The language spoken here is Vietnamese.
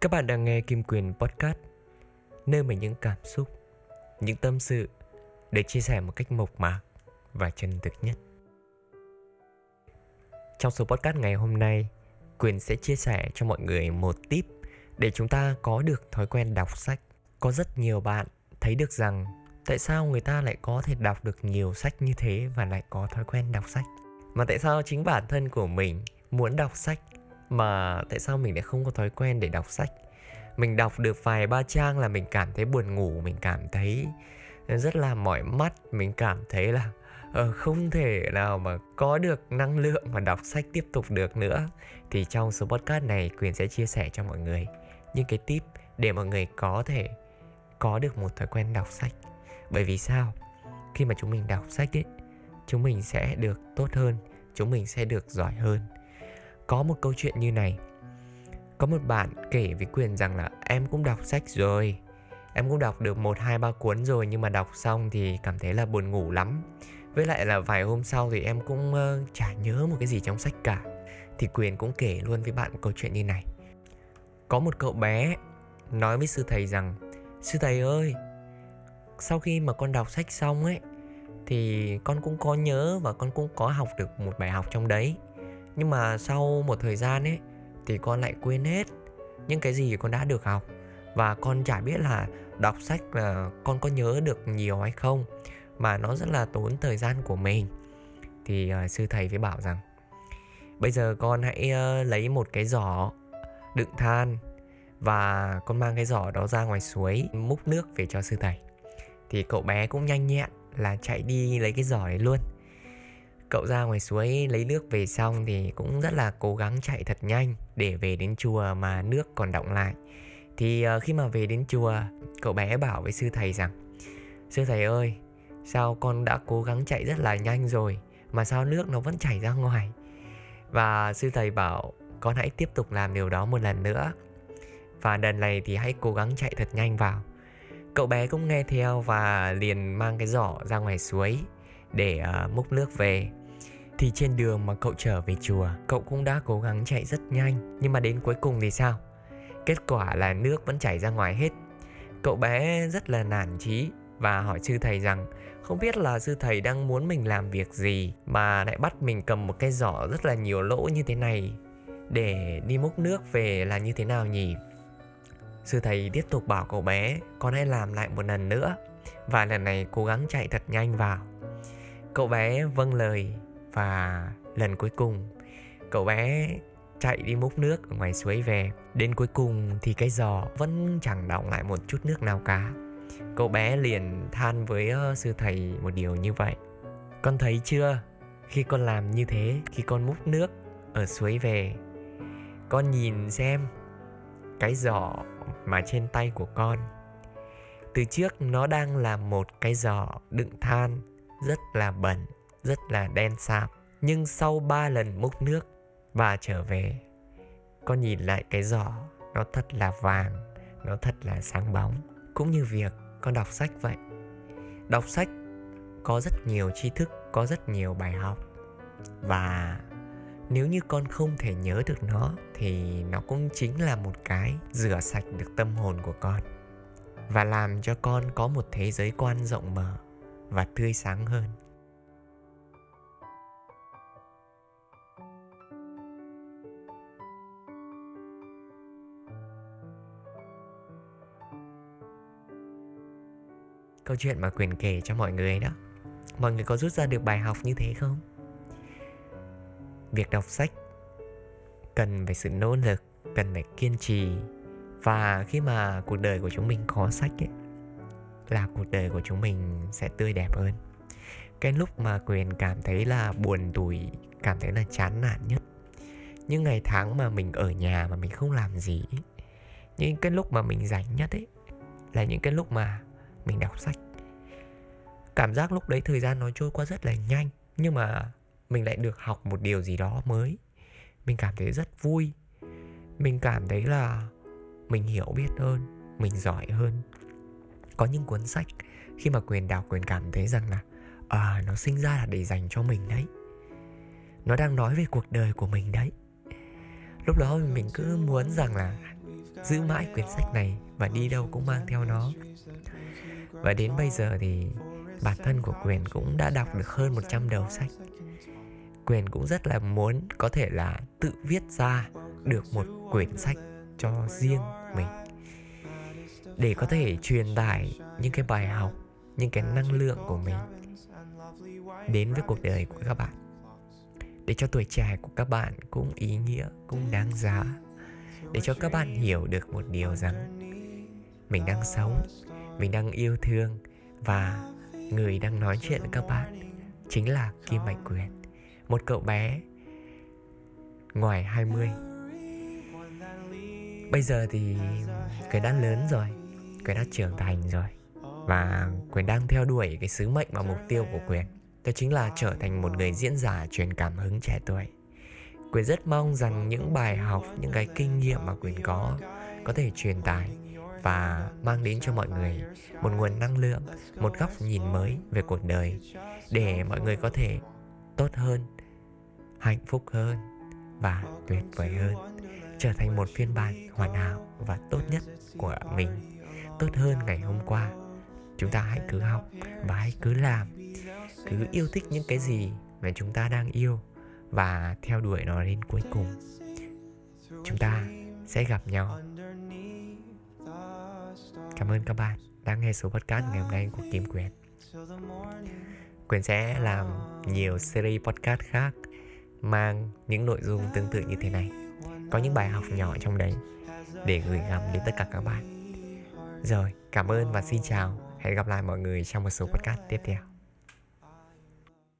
Các bạn đang nghe Kim Quyền Podcast Nơi mà những cảm xúc, những tâm sự Được chia sẻ một cách mộc mạc và chân thực nhất. Trong số podcast ngày hôm nay Quyền sẽ chia sẻ cho mọi người một tip Để chúng ta có được thói quen đọc sách. Có rất nhiều bạn thấy được rằng Tại sao người ta lại có thể đọc được nhiều sách như thế Và lại có thói quen đọc sách? Mà tại sao chính bản thân của mình muốn đọc sách mà tại sao mình lại không có thói quen để đọc sách? Mình đọc được vài ba trang là mình cảm thấy buồn ngủ mình cảm thấy rất là mỏi mắt mình cảm thấy là uh, không thể nào mà có được năng lượng mà đọc sách tiếp tục được nữa. Thì trong số podcast này quyền sẽ chia sẻ cho mọi người những cái tip để mọi người có thể có được một thói quen đọc sách. Bởi vì sao? Khi mà chúng mình đọc sách ấy chúng mình sẽ được tốt hơn chúng mình sẽ được giỏi hơn có một câu chuyện như này. Có một bạn kể với quyền rằng là em cũng đọc sách rồi. Em cũng đọc được một hai ba cuốn rồi nhưng mà đọc xong thì cảm thấy là buồn ngủ lắm. Với lại là vài hôm sau thì em cũng uh, chả nhớ một cái gì trong sách cả. Thì quyền cũng kể luôn với bạn câu chuyện như này. Có một cậu bé nói với sư thầy rằng sư thầy ơi sau khi mà con đọc sách xong ấy thì con cũng có nhớ và con cũng có học được một bài học trong đấy nhưng mà sau một thời gian ấy thì con lại quên hết những cái gì con đã được học. Và con chả biết là đọc sách là con có nhớ được nhiều hay không mà nó rất là tốn thời gian của mình. Thì uh, sư thầy mới bảo rằng bây giờ con hãy uh, lấy một cái giỏ đựng than và con mang cái giỏ đó ra ngoài suối múc nước về cho sư thầy. Thì cậu bé cũng nhanh nhẹn là chạy đi lấy cái giỏ đấy luôn. Cậu ra ngoài suối lấy nước về xong thì cũng rất là cố gắng chạy thật nhanh để về đến chùa mà nước còn đọng lại. Thì ờ, khi mà về đến chùa, cậu bé bảo với sư thầy rằng Sư thầy ơi, sao con đã cố gắng chạy rất là nhanh rồi mà sao nước nó vẫn chảy ra ngoài? Và sư thầy bảo con hãy tiếp tục làm điều đó một lần nữa. Và lần này thì hãy cố gắng chạy thật nhanh vào. Cậu bé cũng nghe theo và liền mang cái giỏ ra ngoài suối để uh, múc nước về thì trên đường mà cậu trở về chùa, cậu cũng đã cố gắng chạy rất nhanh. Nhưng mà đến cuối cùng thì sao? Kết quả là nước vẫn chảy ra ngoài hết. Cậu bé rất là nản chí và hỏi sư thầy rằng, không biết là sư thầy đang muốn mình làm việc gì mà lại bắt mình cầm một cái giỏ rất là nhiều lỗ như thế này? Để đi múc nước về là như thế nào nhỉ? Sư thầy tiếp tục bảo cậu bé, con hãy làm lại một lần nữa. Và lần này cố gắng chạy thật nhanh vào. Cậu bé vâng lời và lần cuối cùng, cậu bé chạy đi múc nước ở ngoài suối về. Đến cuối cùng thì cái giò vẫn chẳng đọng lại một chút nước nào cả. Cậu bé liền than với ờ, sư thầy một điều như vậy. Con thấy chưa? Khi con làm như thế, khi con múc nước ở suối về, con nhìn xem cái giỏ mà trên tay của con. Từ trước nó đang là một cái giỏ đựng than, rất là bẩn rất là đen sạm nhưng sau ba lần múc nước và trở về, con nhìn lại cái giỏ, nó thật là vàng, nó thật là sáng bóng. Cũng như việc con đọc sách vậy. Đọc sách có rất nhiều tri thức, có rất nhiều bài học. Và nếu như con không thể nhớ được nó, thì nó cũng chính là một cái rửa sạch được tâm hồn của con. Và làm cho con có một thế giới quan rộng mở và tươi sáng hơn. Câu chuyện mà quyền kể cho mọi người đó. Mọi người có rút ra được bài học như thế không? Việc đọc sách cần phải sự nỗ lực, cần phải kiên trì. Và khi mà cuộc đời của chúng mình có sách ấy, là cuộc đời của chúng mình sẽ tươi đẹp hơn. Cái lúc mà quyền cảm thấy là buồn tủi, cảm thấy là chán nản nhất. Những ngày tháng mà mình ở nhà mà mình không làm gì những cái lúc mà mình rảnh nhất ấy, là những cái lúc mà mình đọc sách. Cảm giác lúc đấy thời gian nó trôi qua rất là nhanh, nhưng mà mình lại được học một điều gì đó mới. Mình cảm thấy rất vui. Mình cảm thấy là mình hiểu biết hơn, mình giỏi hơn. Có những cuốn sách, khi mà quyền đọc, quyền cảm thấy rằng là à nó sinh ra là để dành cho mình đấy. Nó đang nói về cuộc đời của mình đấy. Lúc đó mình cứ muốn rằng là giữ mãi quyển sách này và đi đâu cũng mang theo nó và đến bây giờ thì bản thân của quyền cũng đã đọc được hơn 100 đầu sách. Quyền cũng rất là muốn có thể là tự viết ra được một quyển sách cho riêng mình. Để có thể truyền tải những cái bài học, những cái năng lượng của mình đến với cuộc đời của các bạn. Để cho tuổi trẻ của các bạn cũng ý nghĩa, cũng đáng giá. Để cho các bạn hiểu được một điều rằng mình đang sống mình đang yêu thương và người đang nói chuyện với các bạn chính là Kim Mạnh Quyền một cậu bé ngoài 20 Bây giờ thì Quyền đã lớn rồi Quyền đã trưởng thành rồi Và Quyền đang theo đuổi cái sứ mệnh và mục tiêu của Quyền Đó chính là trở thành một người diễn giả truyền cảm hứng trẻ tuổi. Quyền rất mong rằng những bài học, những cái kinh nghiệm mà Quyền có Có thể truyền tải và mang đến cho mọi người một nguồn năng lượng, một góc nhìn mới về cuộc đời để mọi người có thể tốt hơn, hạnh phúc hơn và tuyệt vời hơn trở thành một phiên bản hoàn hảo và tốt nhất của mình. Tốt hơn ngày hôm qua. Chúng ta hãy cứ học và hãy cứ làm. Cứ yêu thích những cái gì mà chúng ta đang yêu và theo đuổi nó đến cuối cùng. Chúng ta sẽ gặp nhau cảm ơn các bạn đã nghe số podcast ngày hôm nay của kim quyền. Quyền sẽ làm nhiều series podcast khác, mang những nội dung tương tự như thế này. Có những bài học nhỏ trong đấy để gửi gắm đến tất cả các bạn. Rồi, cảm ơn và xin chào. Hẹn gặp lại mọi người trong một số podcast tiếp theo.